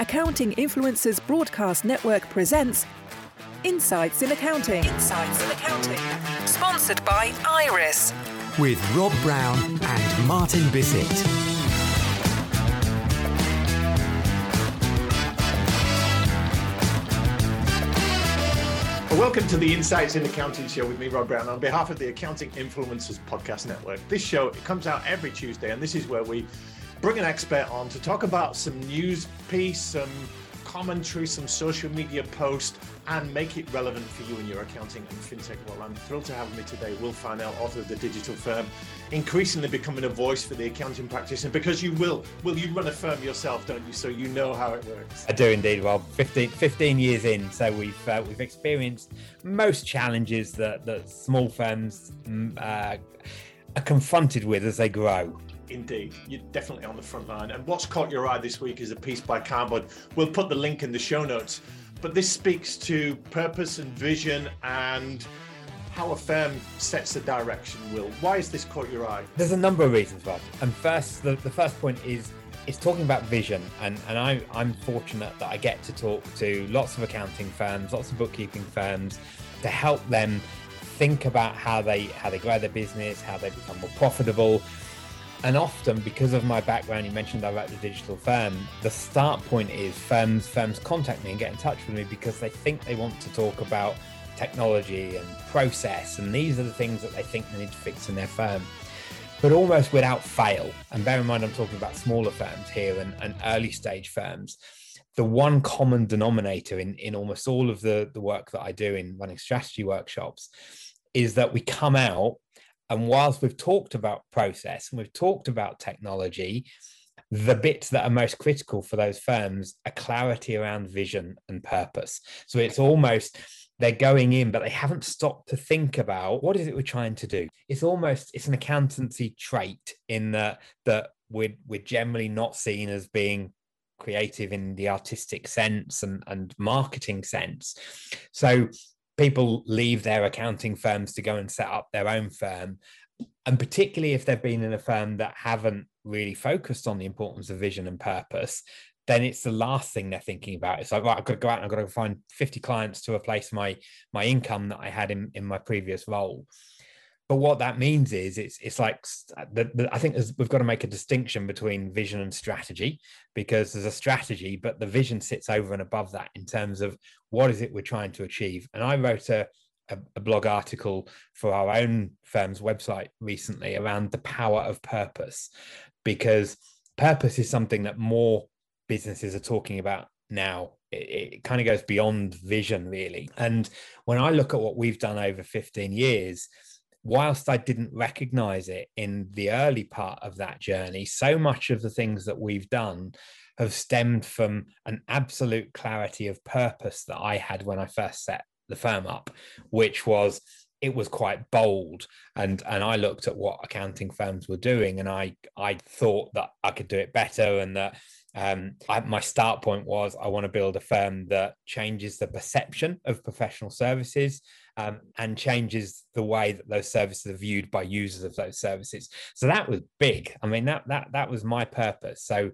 Accounting Influencers Broadcast Network presents Insights in Accounting. Insights in Accounting. Sponsored by Iris. with Rob Brown and Martin Bissett. Welcome to the Insights in Accounting show with me, Rob Brown, on behalf of the Accounting Influencers Podcast Network. This show it comes out every Tuesday, and this is where we bring an expert on to talk about some news piece, some commentary, some social media post, and make it relevant for you in your accounting and fintech world. I'm thrilled to have me today Will Farnell, author of The Digital Firm, increasingly becoming a voice for the accounting practitioner because you will. Will you run a firm yourself, don't you? So you know how it works. I do indeed, Rob. 15, 15 years in, so we've uh, we've experienced most challenges that that small firms mm, uh, are confronted with as they grow. Indeed, you're definitely on the front line. And what's caught your eye this week is a piece by Karbon. We'll put the link in the show notes. But this speaks to purpose and vision and how a firm sets the direction. Will, why has this caught your eye? There's a number of reasons, Rob. And first, the, the first point is it's talking about vision, and and I, I'm fortunate that I get to talk to lots of accounting firms, lots of bookkeeping firms, to help them think about how they how they grow their business, how they become more profitable. And often, because of my background, you mentioned I wrote the digital firm. The start point is firms firms contact me and get in touch with me because they think they want to talk about technology and process, and these are the things that they think they need to fix in their firm. But almost without fail, and bear in mind I'm talking about smaller firms here and, and early stage firms. The one common denominator in, in almost all of the, the work that I do in running strategy workshops is that we come out and whilst we've talked about process and we've talked about technology, the bits that are most critical for those firms are clarity around vision and purpose. So it's almost they're going in, but they haven't stopped to think about what is it we're trying to do. It's almost it's an accountancy trait in that that we're we're generally not seen as being creative in the artistic sense and, and marketing sense. So people leave their accounting firms to go and set up their own firm. And particularly if they've been in a firm that haven't really focused on the importance of vision and purpose then it's the last thing they're thinking about. It's like right i've got to go out and i've got to find 50 clients to replace my my income that i had in, in my previous role but what that means is it's it's like the, the, I think we've got to make a distinction between vision and strategy because there's a strategy, but the vision sits over and above that in terms of what is it we're trying to achieve. And I wrote a, a, a blog article for our own firm's website recently around the power of purpose because purpose is something that more businesses are talking about now it, it, kind of goes beyond vision really and when i look at what we've done over 15 years whilst I didn't recognize it in the early part of that journey, so much of the things that we've done have stemmed from an absolute clarity of purpose that I had when I first set the firm up, which was it was quite bold. And and I looked at what accounting firms were doing and I I thought that I could do it better and that um, I, my start point was I want to build a firm that changes the perception of professional services um, and changes the way that those services are viewed by users of those services. So that was big. I mean, that that that was my purpose. So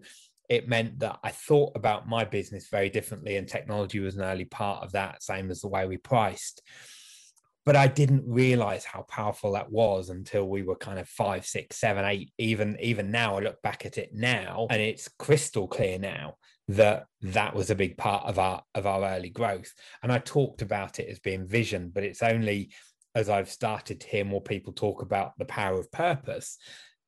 it meant that I thought about my business very differently, and technology was an early part of that, same as the way we priced. But I didn't realize how powerful that was until we were kind of five, six, seven, eight. Even even now, I look back at it now, and it's crystal clear now that that was a big part of our of our early growth and i talked about it as being vision but it's only as i've started to hear more people talk about the power of purpose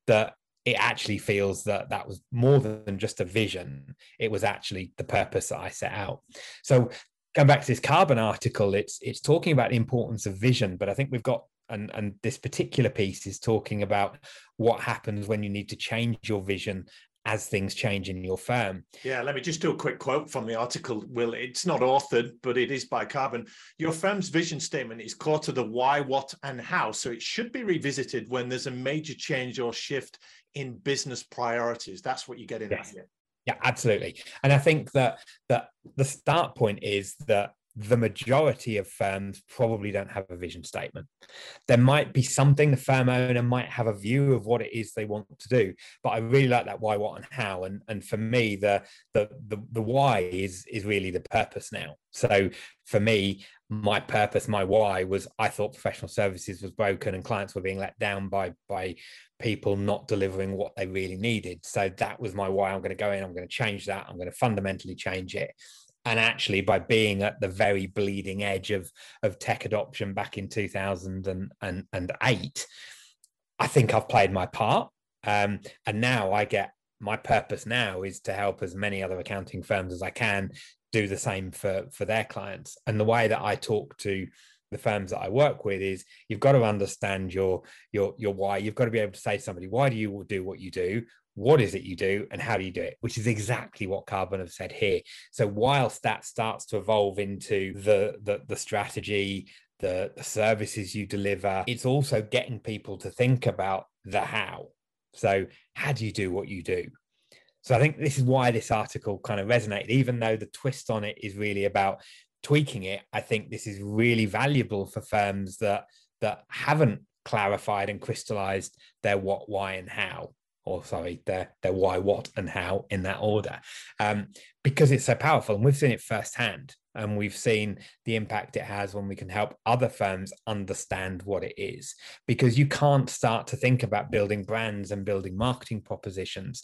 that it actually feels that that was more than just a vision it was actually the purpose that i set out so going back to this Karbon article it's it's talking about the importance of vision but i think we've got and and this particular piece is talking about what happens when you need to change your vision as things change in your firm. Yeah, let me just do a quick quote from the article. Will it's not authored, but it is by Karbon. Your firm's vision statement is core to the why, what, and how. So it should be revisited when there's a major change or shift in business priorities. That's what you get in yes. that. Yeah, absolutely. And I think that that the start point is that the majority of firms probably don't have a vision statement. There might be something the firm owner might have a view of what it is they want to do, but I really like that why, what, and how. And and for me, the the the, the why is is really the purpose now. So for me, my purpose, my why was I thought professional services was broken and clients were being let down by by people not delivering what they really needed. So that was my why. I'm going to go in. I'm going to change that. I'm going to fundamentally change it and actually by being at the very bleeding edge of of tech adoption back in 2008 i think i've played my part um, and now i get my purpose now is to help as many other accounting firms as i can do the same for for their clients. And the way that i talk to the firms that I work with is you've got to understand your your your why. You've got to be able to say to somebody, why do you do what you do? what is it you do? And how do you do it? Which is exactly what Karbon have said here. So whilst that starts to evolve into the the, the strategy the, the services you deliver it's also getting people to think about the how. So how do you do what you do so i think this is why this article kind of resonated. Even though the twist on it is really about tweaking it i think this is really valuable for firms that that haven't clarified and crystallized their what why and how or sorry, their their why, what, and how in that order, um, because it's so powerful, and we've seen it firsthand, and we've seen the impact it has when we can help other firms understand what it is. Because you can't start to think about building brands and building marketing propositions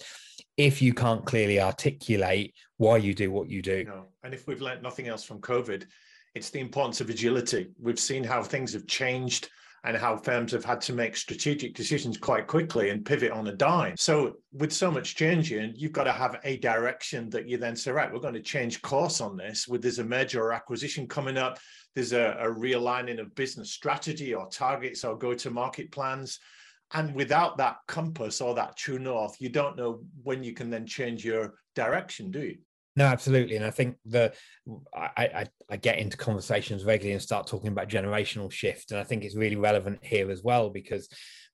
if you can't clearly articulate why you do what you do. No. And if we've learned nothing else from COVID, it's the importance of agility. We've seen how things have changed and how firms have had to make strategic decisions quite quickly and pivot on a dime. So, with so much changing, you've got to have a direction that you then say, right, we're going to change course on this. With there's a merger or acquisition coming up, there's a, a realigning of business strategy or targets or go to market plans. And without that compass or that true north, you don't know when you can then change your direction, do you? No, absolutely, and I think the I, I, I get into conversations regularly and start talking about generational shift, and I think it's really relevant here as well because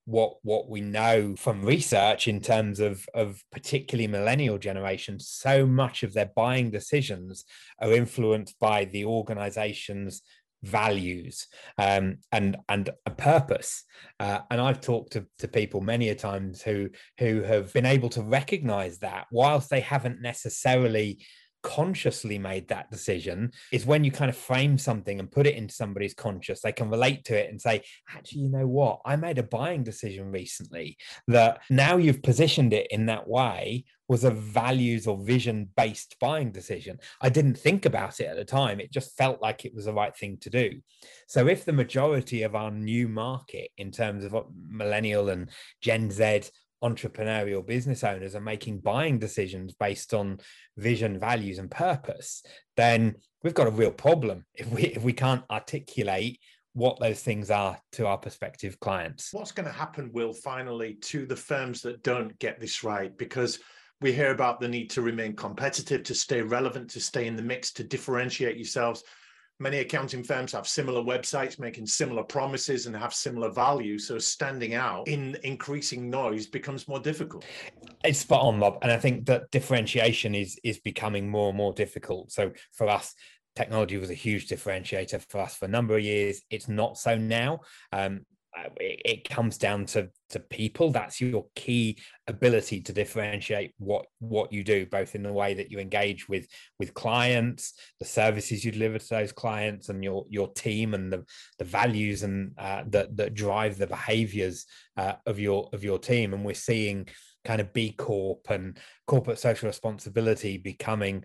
what what we know from research in terms of of particularly millennial generations, so much of their buying decisions are influenced by the organization's values um, and and a purpose. Uh, and I've talked to, to people many a times who who have been able to recognize that whilst they haven't necessarily consciously made that decision is when you kind of frame something and put it into somebody's conscious. They can relate to it and say actually you know what? I made a buying decision recently that now you've positioned it in that way was a values or vision based buying decision. I didn't think about it at the time. It just felt like it was the right thing to do. So if the majority of our new market in terms of millennial and gen z entrepreneurial business owners are making buying decisions based on vision values and purpose then we've got a real problem if we if we can't articulate what those things are to our prospective clients. What's going to happen will finally to the firms that don't get this right? Because we hear about the need to remain competitive to stay relevant to stay in the mix to differentiate yourselves many accounting firms have similar websites making similar promises and have similar value so standing out in increasing noise becomes more difficult. It's spot on bob and i think that differentiation is is becoming more and more difficult. So for us technology was a huge differentiator for us for a number of years. It's not so now. Um, uh, it, comes down to to people. That's your key ability to differentiate what what you do both in the way that you engage with with clients the services you deliver to those clients and your your team and the the values and uh, that that drive the behaviors uh, of your of your team. And we're seeing kind of b corp and corporate social responsibility becoming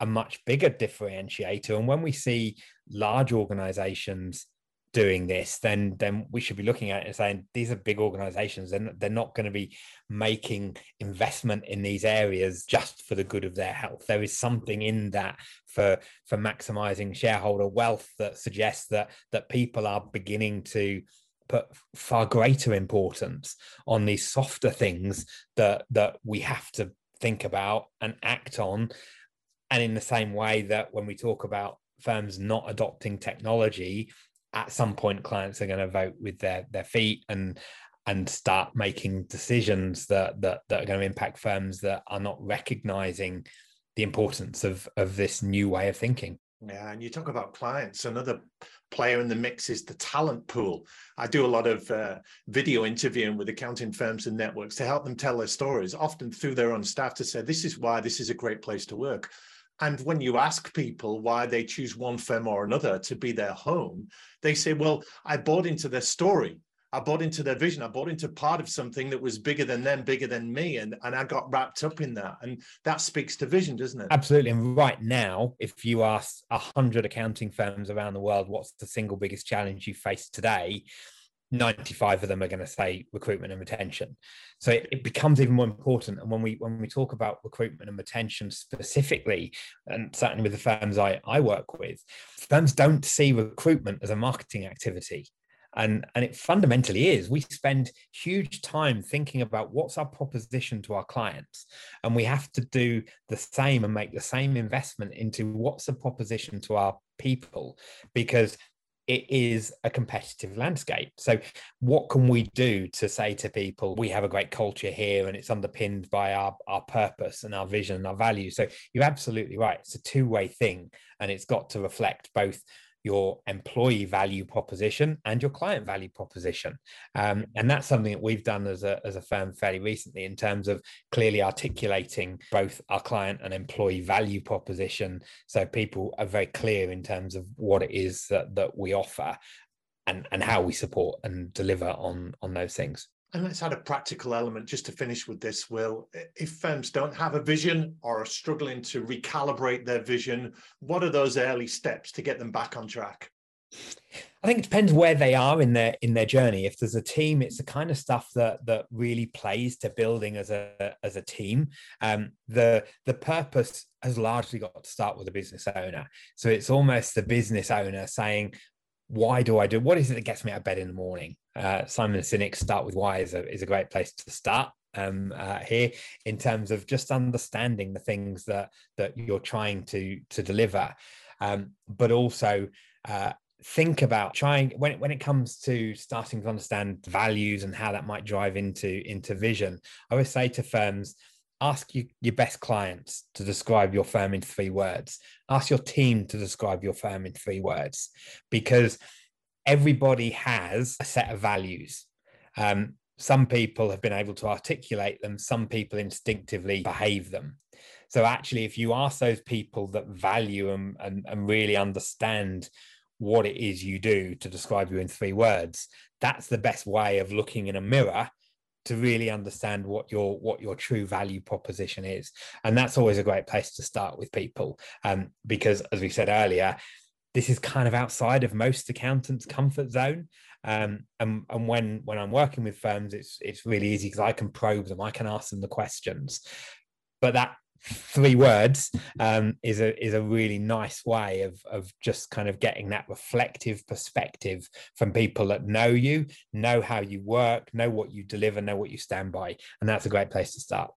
a much bigger differentiator. And when we see large organizations doing this, then then we should be looking at it and saying these are big organizations and they're not going to be making investment in these areas just for the good of their health. There is something in that for for maximizing shareholder wealth that suggests that that people are beginning to put far greater importance on these softer things that that we have to think about and act on. And in the same way that when we talk about firms not adopting technology, at some point clients are going to vote with their their feet and and start making decisions that that, that are going to impact firms that are not recognizing the importance of of this new way of thinking yeah, and you talk about clients. Another player in the mix is the talent pool. I do a lot of uh, video interviewing with accounting firms and networks to help them tell their stories, often through their own staff to say, this is why this is a great place to work. And when you ask people why they choose one firm or another to be their home, they say, well, I bought into their story. I bought into their vision. I bought into part of something that was bigger than them, bigger than me. And, and I got wrapped up in that. And that speaks to vision, doesn't it? Absolutely. And right now, if you ask 100 accounting firms around the world, what's the single biggest challenge you face today? 95 of them are going to say recruitment and retention. So it, it, becomes even more important. And when we when we talk about recruitment and retention specifically, and certainly with the firms I, I work with, firms don't see recruitment as a marketing activity and and it fundamentally is we spend huge time thinking about what's our proposition to our clients and we have to do the same and make the same investment into what's the proposition to our people because it is a competitive landscape. So, what can we do to say to people, we have a great culture here and it's underpinned by our, our purpose and our vision and our values? So, you're absolutely right. It's a two way thing and it's got to reflect both your employee value proposition and your client value proposition. Um, and that's something that we've done as a, as a firm fairly recently in terms of clearly articulating both our client and employee value proposition. So people are very clear in terms of what it is that, that we offer and, and how we support and deliver on, on those things. And let's add a practical element just to finish with this, Will. If firms don't have a vision or are struggling to recalibrate their vision, what are those early steps to get them back on track? I think it depends where they are in their in their journey. If there's a team, it's the kind of stuff that that really plays to building as a as a team. Um, the the purpose has largely got to start with the business owner. So it's almost the business owner saying, why do I do? What is it that gets me out of bed in the morning? Uh, Simon Sinek start with why is a is a great place to start um, uh, here in terms of just understanding the things that that you're trying to to deliver, um, but also uh, think about trying when when it comes to starting to understand values and how that might drive into into vision. I always say to firms ask you, your best clients to describe your firm in three words. Ask your team to describe your firm in three words because everybody has a set of values. Um, some people have been able to articulate them, some people instinctively behave them. So, actually, if you ask those people that value and, and really understand what it is you do to describe you in three words, that's the best way of looking in a mirror to really understand what your what your true value proposition is and that's always a great place to start with people um, because as we said earlier this is kind of outside of most accountants comfort zone. Um, and, and when when i'm working with firms it's it's really easy because i can probe them i can ask them the questions. But that three words um, is a is a really nice way of of just kind of getting that reflective perspective from people that know you, know how you work, know what you deliver, know what you stand by, and that's a great place to start.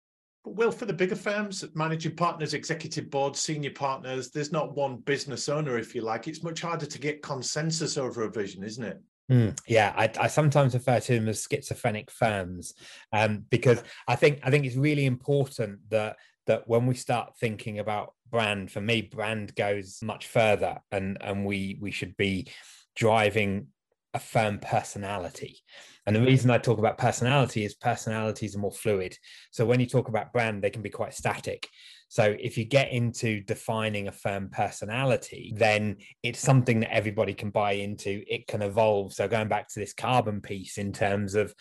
Well, for the bigger firms, managing partners, executive boards, senior partners, there's not one business owner, if you like. It's much harder to get consensus over a vision, isn't it? Mm, yeah, I, I, sometimes refer to them as schizophrenic firms um, because I think I think it's really important that that when we start thinking about brand for me brand goes much further and and we we should be driving a firm personality and the reason i talk about personality is personalities are more fluid so when you talk about brand they can be quite static so if you get into defining a firm personality then it's something that everybody can buy into it can evolve so going back to this Karbon piece in terms of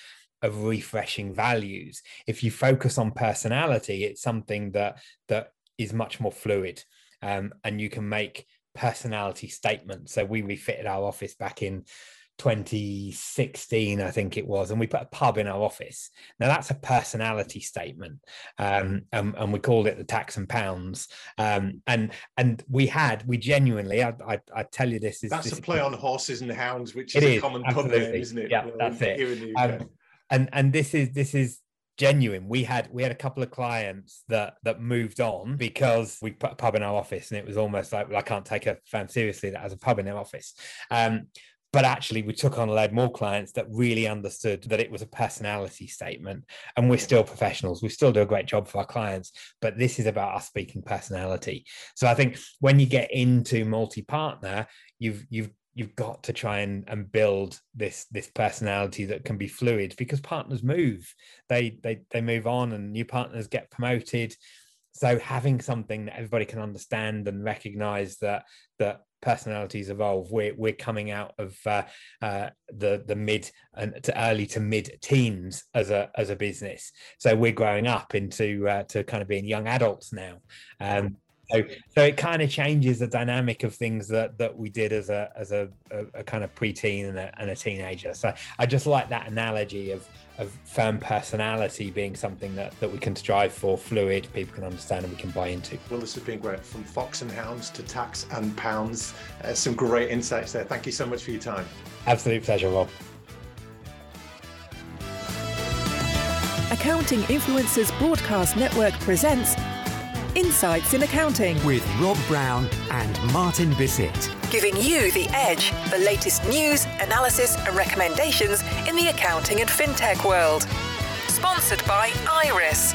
of refreshing values. If you focus on personality, it's something that that is much more fluid, um, and you can make personality statements. So we refitted our office back in 2016, I think it was, and we put a pub in our office. Now that's a personality statement, um, and, and, we called it the tax and pounds. Um, and and we had we genuinely, I, I, I tell you this is that's this a play on horses and hounds, which is, a common pub name, isn't it? Yeah, that's it and and this is this is genuine. We had we had a couple of clients that that moved on because we put a pub in our office, and it was almost like well, I can't take a firm seriously that has a pub in their office. Um, but actually, we took on a load more clients that really understood that it was a personality statement. And we're still professionals. We still do a great job for our clients, but this is about us speaking personality. So I think when you get into multi-partner, you've you've you've got to try and, and build this this personality that can be fluid because partners move they they they move on and new partners get promoted so having something that everybody can understand and recognize that that personalities evolve we're, we're coming out of uh, uh, the the mid and to early to mid teens as a as a business so we're growing up into uh, to kind of being young adults now um, so, so it kind of changes the dynamic of things that that we did as a as a, a, a kind of preteen and a, and a teenager. So I just like that analogy of of firm personality being something that, that we can strive for, fluid, people can understand and we can buy into. Well, this has been great from Fox and Hounds to tax and pounds. Uh, some great insights there. Thank you so much for your time. Absolute pleasure, Rob. Accounting Influencers Broadcast Network presents Insights in Accounting with Rob Brown and Martin Bissett. Giving you the edge, the latest news, analysis, and recommendations in the accounting and fintech world. Sponsored by Iris.